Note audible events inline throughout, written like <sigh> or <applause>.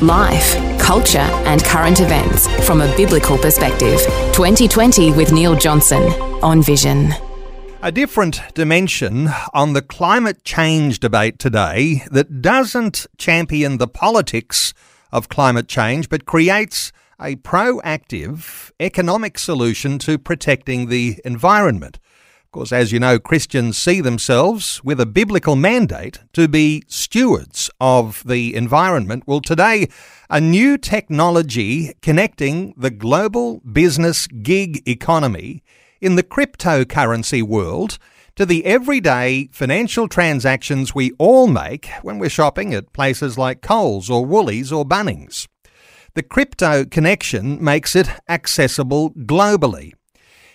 Life, culture, and current events from a biblical perspective. 2020 with Neil Johnson on Vision. A different dimension on the climate change debate today that doesn't champion the politics of climate change but creates a proactive economic solution to protecting the environment. Of course, as you know, Christians see themselves with a biblical mandate to be stewards of the environment. Well, today, a new technology connecting the global business gig economy in the cryptocurrency world to the everyday financial transactions we all make when we're shopping at places like Coles or Woolies or Bunnings. The crypto connection makes it accessible globally.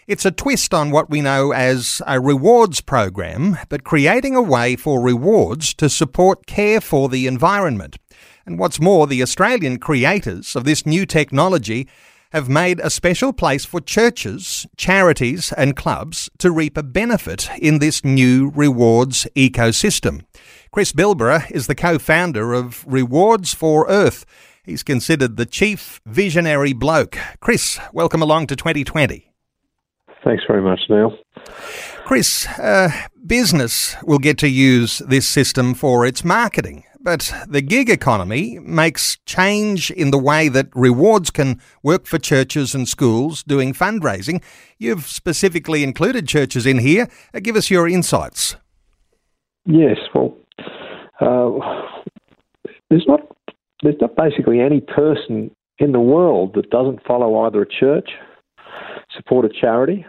It's a twist on what we know as a rewards program, but creating a way for rewards to support care for the environment. And what's more, the Australian creators of this new technology have made a special place for churches, charities, and clubs to reap a benefit in this new rewards ecosystem. Chris Bilborough is the co founder of Rewards for Earth. He's considered the chief visionary bloke. Chris, welcome along to 2020. Thanks very much, Neil. Chris, uh, business will get to use this system for its marketing, but the gig economy makes change in the way that rewards can work for churches and schools doing fundraising. You've specifically included churches in here. Uh, give us your insights. Yes, well, uh, there's not there's not basically any person in the world that doesn't follow either a church, support a charity,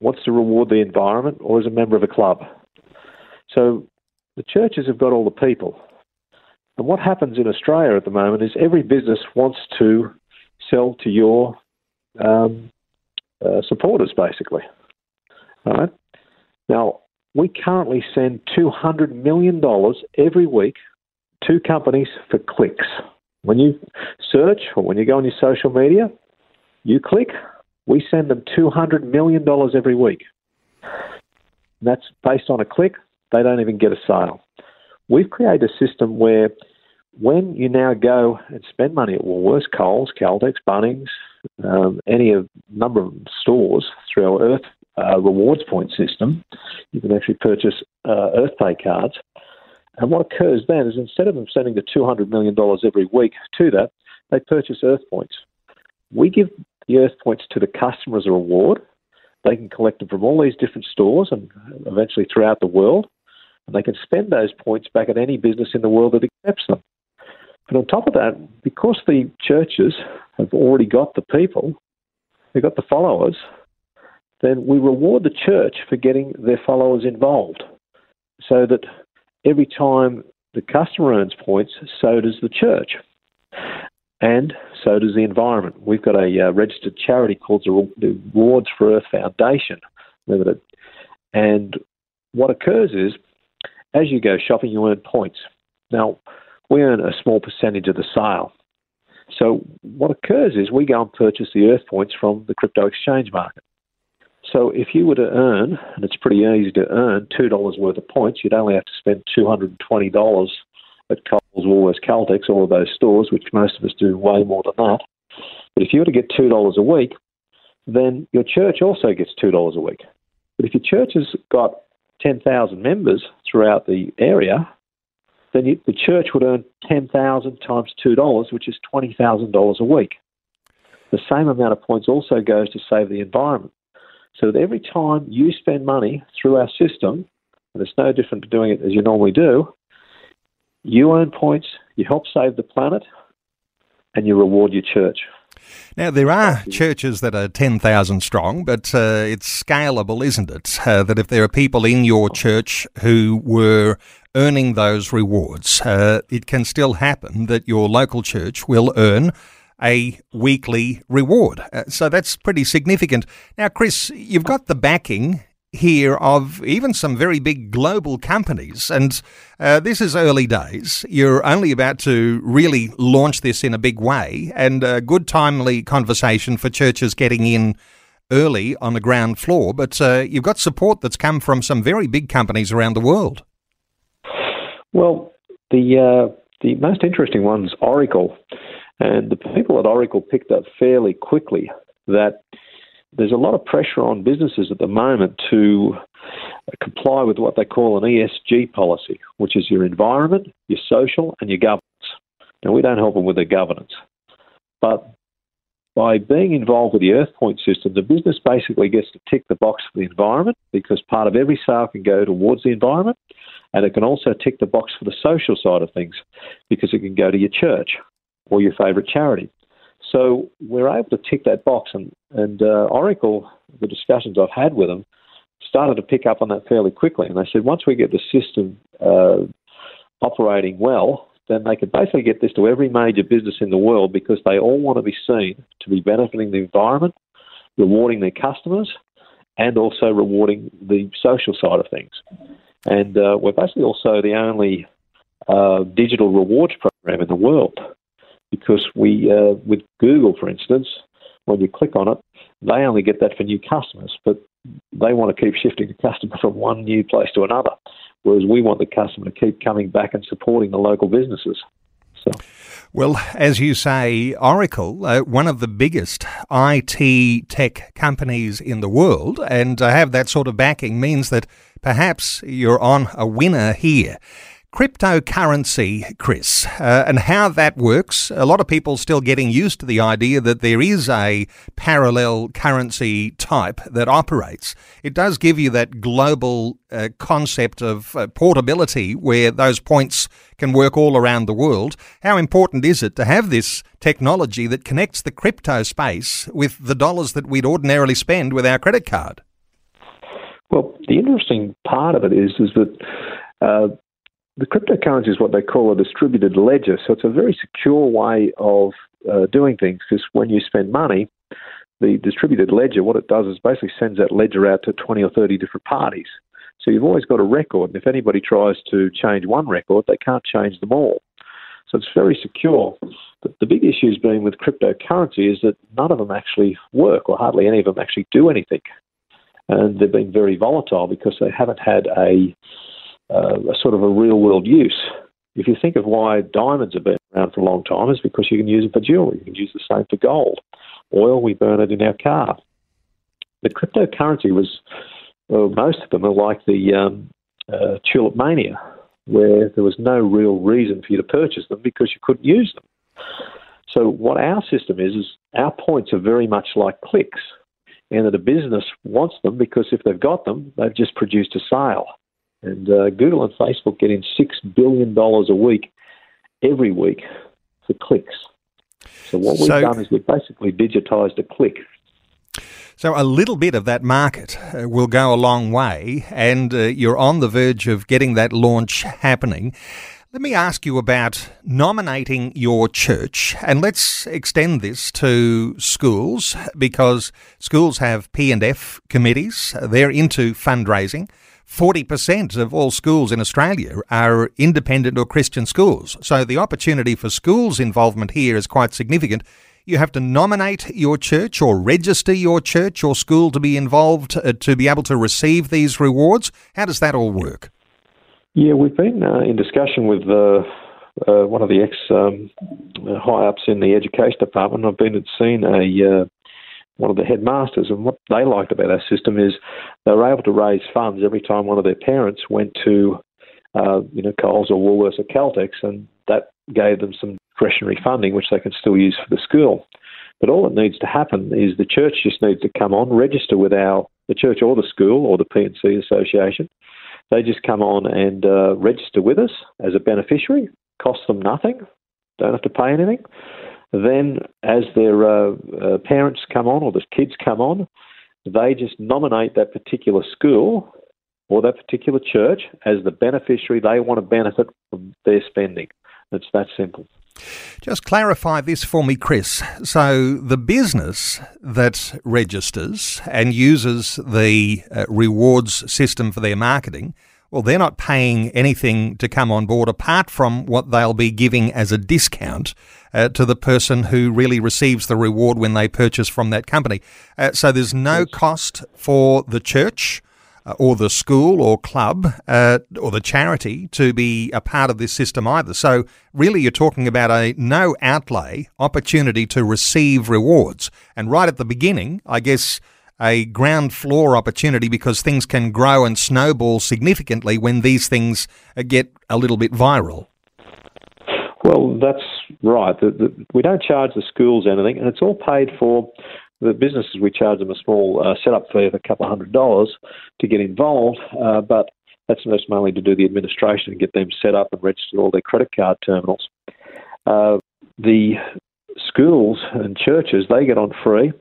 wants to reward the environment, or is a member of a club. So the churches have got all the people. And what happens in Australia at the moment is every business wants to sell to your um, uh, supporters, basically. All right? Now, we currently send $200 million every week to companies for clicks. When you search or when you go on your social media, you click, we send them $200 million every week. That's based on a click, they don't even get a sale. We've created a system where when you now go and spend money at Woolworths, Coles, Caltex, Bunnings, um, any of number of stores through our Earth uh, rewards point system, you can actually purchase uh, EarthPay cards. And what occurs then is instead of them sending the $200 million every week to that, they purchase Earth points. We give the Earth points to the customer as a reward. They can collect them from all these different stores and eventually throughout the world. And they can spend those points back at any business in the world that accepts them. But on top of that, because the churches have already got the people, they've got the followers, then we reward the church for getting their followers involved. So that every time the customer earns points, so does the church and so does the environment. We've got a uh, registered charity called the Rewards for Earth Foundation Limited. And what occurs is, as you go shopping, you earn points. Now, we earn a small percentage of the sale. So what occurs is we go and purchase the Earth points from the crypto exchange market. So if you were to earn, and it's pretty easy to earn, $2 worth of points, you'd only have to spend $220 at Coles, Woolworths, Caltex, all of those stores, which most of us do way more than that. But if you were to get $2 a week, then your church also gets $2 a week. But if your church has got 10,000 members throughout the area, then you, the church would earn 10,000 times $2, which is $20,000 a week. The same amount of points also goes to save the environment. So that every time you spend money through our system, and it's no different to doing it as you normally do, you earn points, you help save the planet, and you reward your church. Now, there are churches that are 10,000 strong, but uh, it's scalable, isn't it? Uh, that if there are people in your church who were earning those rewards, uh, it can still happen that your local church will earn a weekly reward. Uh, so that's pretty significant. Now, Chris, you've got the backing here of even some very big global companies, and uh, this is early days. You're only about to really launch this in a big way, and a good, timely conversation for churches getting in early on the ground floor. But uh, you've got support that's come from some very big companies around the world. Well, the uh, the most interesting one's Oracle, and the people at Oracle picked up fairly quickly that there's a lot of pressure on businesses at the moment to uh, comply with what they call an ESG policy, which is your environment, your social, and your governance. Now, we don't help them with their governance, but by being involved with the EarthPoint system, the business basically gets to tick the box for the environment because part of every sale can go towards the environment, and it can also tick the box for the social side of things because it can go to your church or your favourite charity. So we're able to tick that box, and, and uh, Oracle, the discussions I've had with them, started to pick up on that fairly quickly. And they said once we get the system uh, operating well, then they could basically get this to every major business in the world because they all want to be seen to be benefiting the environment, rewarding their customers, and also rewarding the social side of things. And uh, we're basically also the only uh, digital rewards program in the world because we, uh, with Google, for instance, when you click on it, they only get that for new customers, but they want to keep shifting the customer <laughs> from one new place to another, whereas we want the customer to keep coming back and supporting the local businesses. So. Well, as you say, Oracle, uh, one of the biggest IT tech companies in the world, and to have that sort of backing means that perhaps you're on a winner here. Cryptocurrency, Chris, uh, and how that works. A lot of people still getting used to the idea that there is a parallel currency type that operates. It does give you that global uh, concept of uh, portability where those points can work all around the world. How important is it to have this technology that connects the crypto space with the dollars that we'd ordinarily spend with our credit card? Well, the interesting part of it is is that uh, the cryptocurrency is what they call a distributed ledger. So it's a very secure way of uh, doing things because when you spend money, the distributed ledger, what it does is basically sends that ledger out to 20 or 30 different parties. So you've always got a record, and if anybody tries to change one record, they can't change them all. So it's very secure. But the big issue has been with cryptocurrency is that none of them actually work, or hardly any of them actually do anything. And they've been very volatile because they haven't had a a sort of a real world use. If you think of why diamonds have been around for a long time, is because you can use it for jewelry. You can use the same for gold. Oil, we burn it in our car. The cryptocurrency was, well, most of them are like the um, uh, tulip mania, where there was no real reason for you to purchase them because you couldn't use them. So what our system is is our points are very much like clicks, and that a business wants them because if they've got them, they've just produced a sale. And uh, Google and Facebook getting $6 billion a week every week for clicks. So what we've done is we've basically digitized a click. So a little bit of that market uh, will go a long way, and uh, you're on the verge of getting that launch happening. Let me ask you about nominating your church, and let's extend this to schools because schools have P and F committees. They're into fundraising. 40% of all schools in Australia are independent or Christian schools. So the opportunity for schools' involvement here is quite significant. You have to nominate your church or register your church or school to be involved uh, to be able to receive these rewards. How does that all work? Yeah, we've been uh, in discussion with uh, one of the ex um, uh, high ups in the education department. I've been and seen a uh, one of the headmasters. And what they liked about our system is they were able to raise funds every time one of their parents went to, uh, you know, Coles or Woolworths or Caltex, and that gave them some discretionary funding, which they can still use for the school. But all that needs to happen is the church just needs to come on, register with our the church or the school or the P&C association. They just come on and uh, register with us as a beneficiary. Costs them nothing. Don't have to pay anything. Then, as their uh, uh, parents come on or the kids come on, they just nominate that particular school or that particular church as the beneficiary they want to benefit from their spending. It's that simple. Just clarify this for me, Chris. So, the business that registers and uses the uh, rewards system for their marketing, well, they're not paying anything to come on board apart from what they'll be giving as a discount uh, to the person who really receives the reward when they purchase from that company. Uh, so, there's no cost for the church uh, or the school or club uh, or the charity to be a part of this system either. So, really, you're talking about a no outlay opportunity to receive rewards. And right at the beginning, I guess a ground floor opportunity because things can grow and snowball significantly when these things uh, get a little bit viral. Well, that's right. The, the, we don't charge the schools anything, and it's all paid for the businesses, we charge them a small uh, setup fee of a couple of hundred dollars to get involved, uh, but that's just mainly to do the administration and get them set up and register all their credit card terminals. Uh, the schools and churches, they get on free,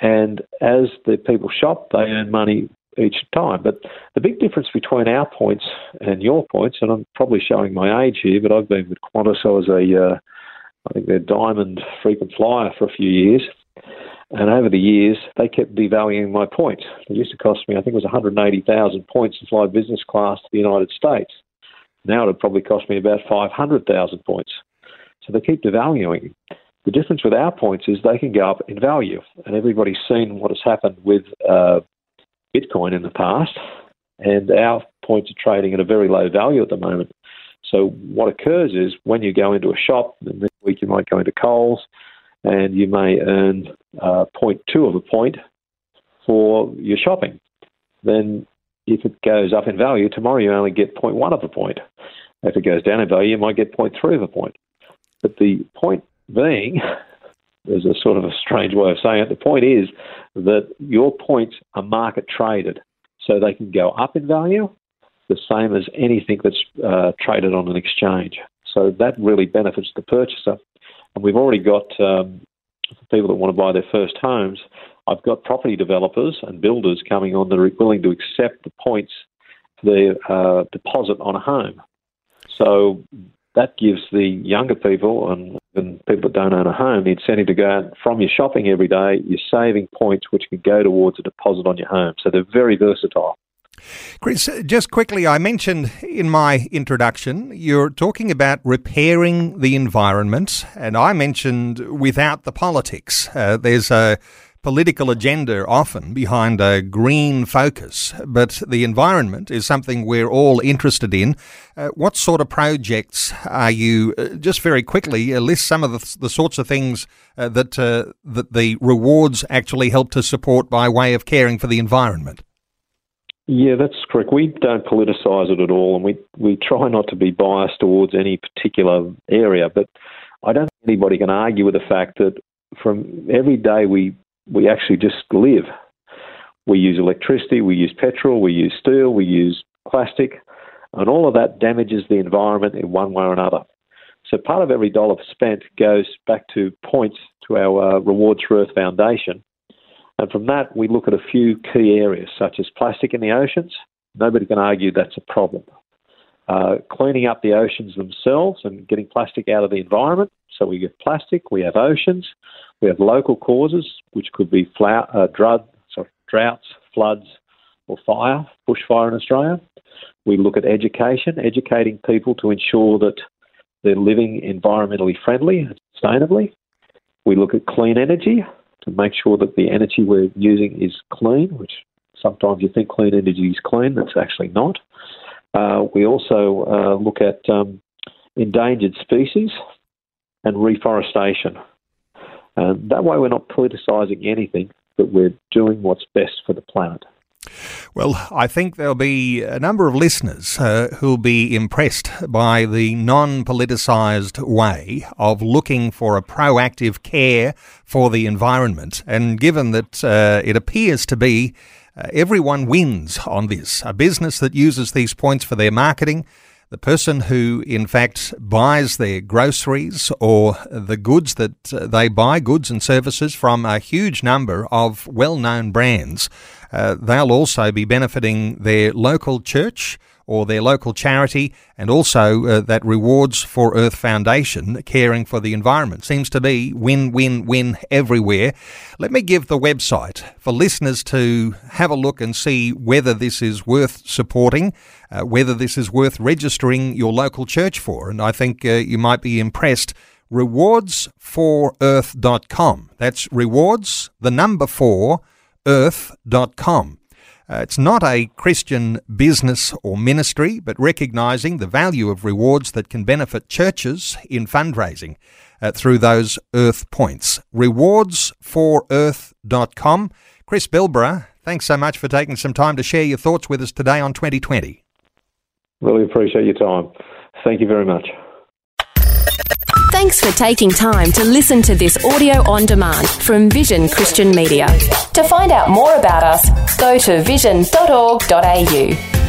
and as the people shop, they earn money each time. But the big difference between our points and your points, and I'm probably showing my age here, but I've been with Qantas. I was a, uh, I think they're diamond frequent flyer for a few years. And over the years, they kept devaluing my points. It used to cost me, I think it was 180,000 points to fly business class to the United States. Now it would probably cost me about 500,000 points. So they keep devaluing. The difference with our points is they can go up in value. And everybody's seen what has happened with uh, Bitcoin in the past. And our points are trading at a very low value at the moment. So what occurs is when you go into a shop, and this week you might go into Coles, and you may earn uh, 0.2 of a point for your shopping. Then, if it goes up in value, tomorrow you only get 0.1 of a point. If it goes down in value, you might get 0.3 of a point. But the point being, there's a sort of a strange way of saying it. The point is that your points are market traded, so they can go up in value, the same as anything that's uh, traded on an exchange. So that really benefits the purchaser and we've already got um, people that want to buy their first homes. I've got property developers and builders coming on that are willing to accept the points for their uh, deposit on a home. So that gives the younger people and, and people that don't own a home the incentive to go out from your shopping every day, you're saving points which can go towards a deposit on your home. So they're very versatile. Chris, just quickly, I mentioned in my introduction, you're talking about repairing the environment, and I mentioned without the politics. Uh, there's a political agenda often behind a green focus, but the environment is something we're all interested in. Uh, what sort of projects are you, uh, just very quickly, uh, list some of the, the sorts of things uh, that, uh, that the rewards actually help to support by way of caring for the environment? Yeah, that's correct. We don't politicise it at all, and we, we try not to be biased towards any particular area. But I don't think anybody can argue with the fact that from every day we we actually just live. We use electricity, we use petrol, we use steel, we use plastic, and all of that damages the environment in one way or another. So part of every dollar spent goes back to points to our uh, Rewards for Earth Foundation, and from that, we look at a few key areas, such as plastic in the oceans. Nobody can argue that's a problem. Uh, cleaning up the oceans themselves and getting plastic out of the environment. So we have plastic, we have oceans, we have local causes, which could be uh, sorry, droughts, floods, or fire, bushfire in Australia. We look at education, educating people to ensure that they're living environmentally friendly and sustainably. We look at clean energy, to make sure that the energy we're using is clean, which sometimes you think clean energy is clean, that's actually not. Uh, we also uh, look at um, endangered species and reforestation. And that way, we're not politicising anything, but we're doing what's best for the planet. Well, I think there'll be a number of listeners uh, who'll be impressed by the non politicised way of looking for a proactive care for the environment. And given that uh, it appears to be uh, everyone wins on this, a business that uses these points for their marketing, the person who, in fact, buys their groceries or the goods that uh, they buy, goods and services from a huge number of well known brands, uh, they'll also be benefiting their local church or their local charity, and also uh, that Rewards for Earth Foundation caring for the environment. Seems to be win, win, win everywhere. Let me give the website for listeners to have a look and see whether this is worth supporting, uh, whether this is worth registering your local church for. And I think uh, you might be impressed. Rewards4earth.com. That's rewards, the number four, earth.com. Uh, it's not a Christian business or ministry, but recognising the value of rewards that can benefit churches in fundraising uh, through those Earth points. Rewards4earth.com. Chris Bilborough, thanks so much for taking some time to share your thoughts with us today on 2020. Really appreciate your time. Thank you very much. Thanks for taking time to listen to this audio on demand from Vision Christian Media. To find out more about us, go to vision.org.au.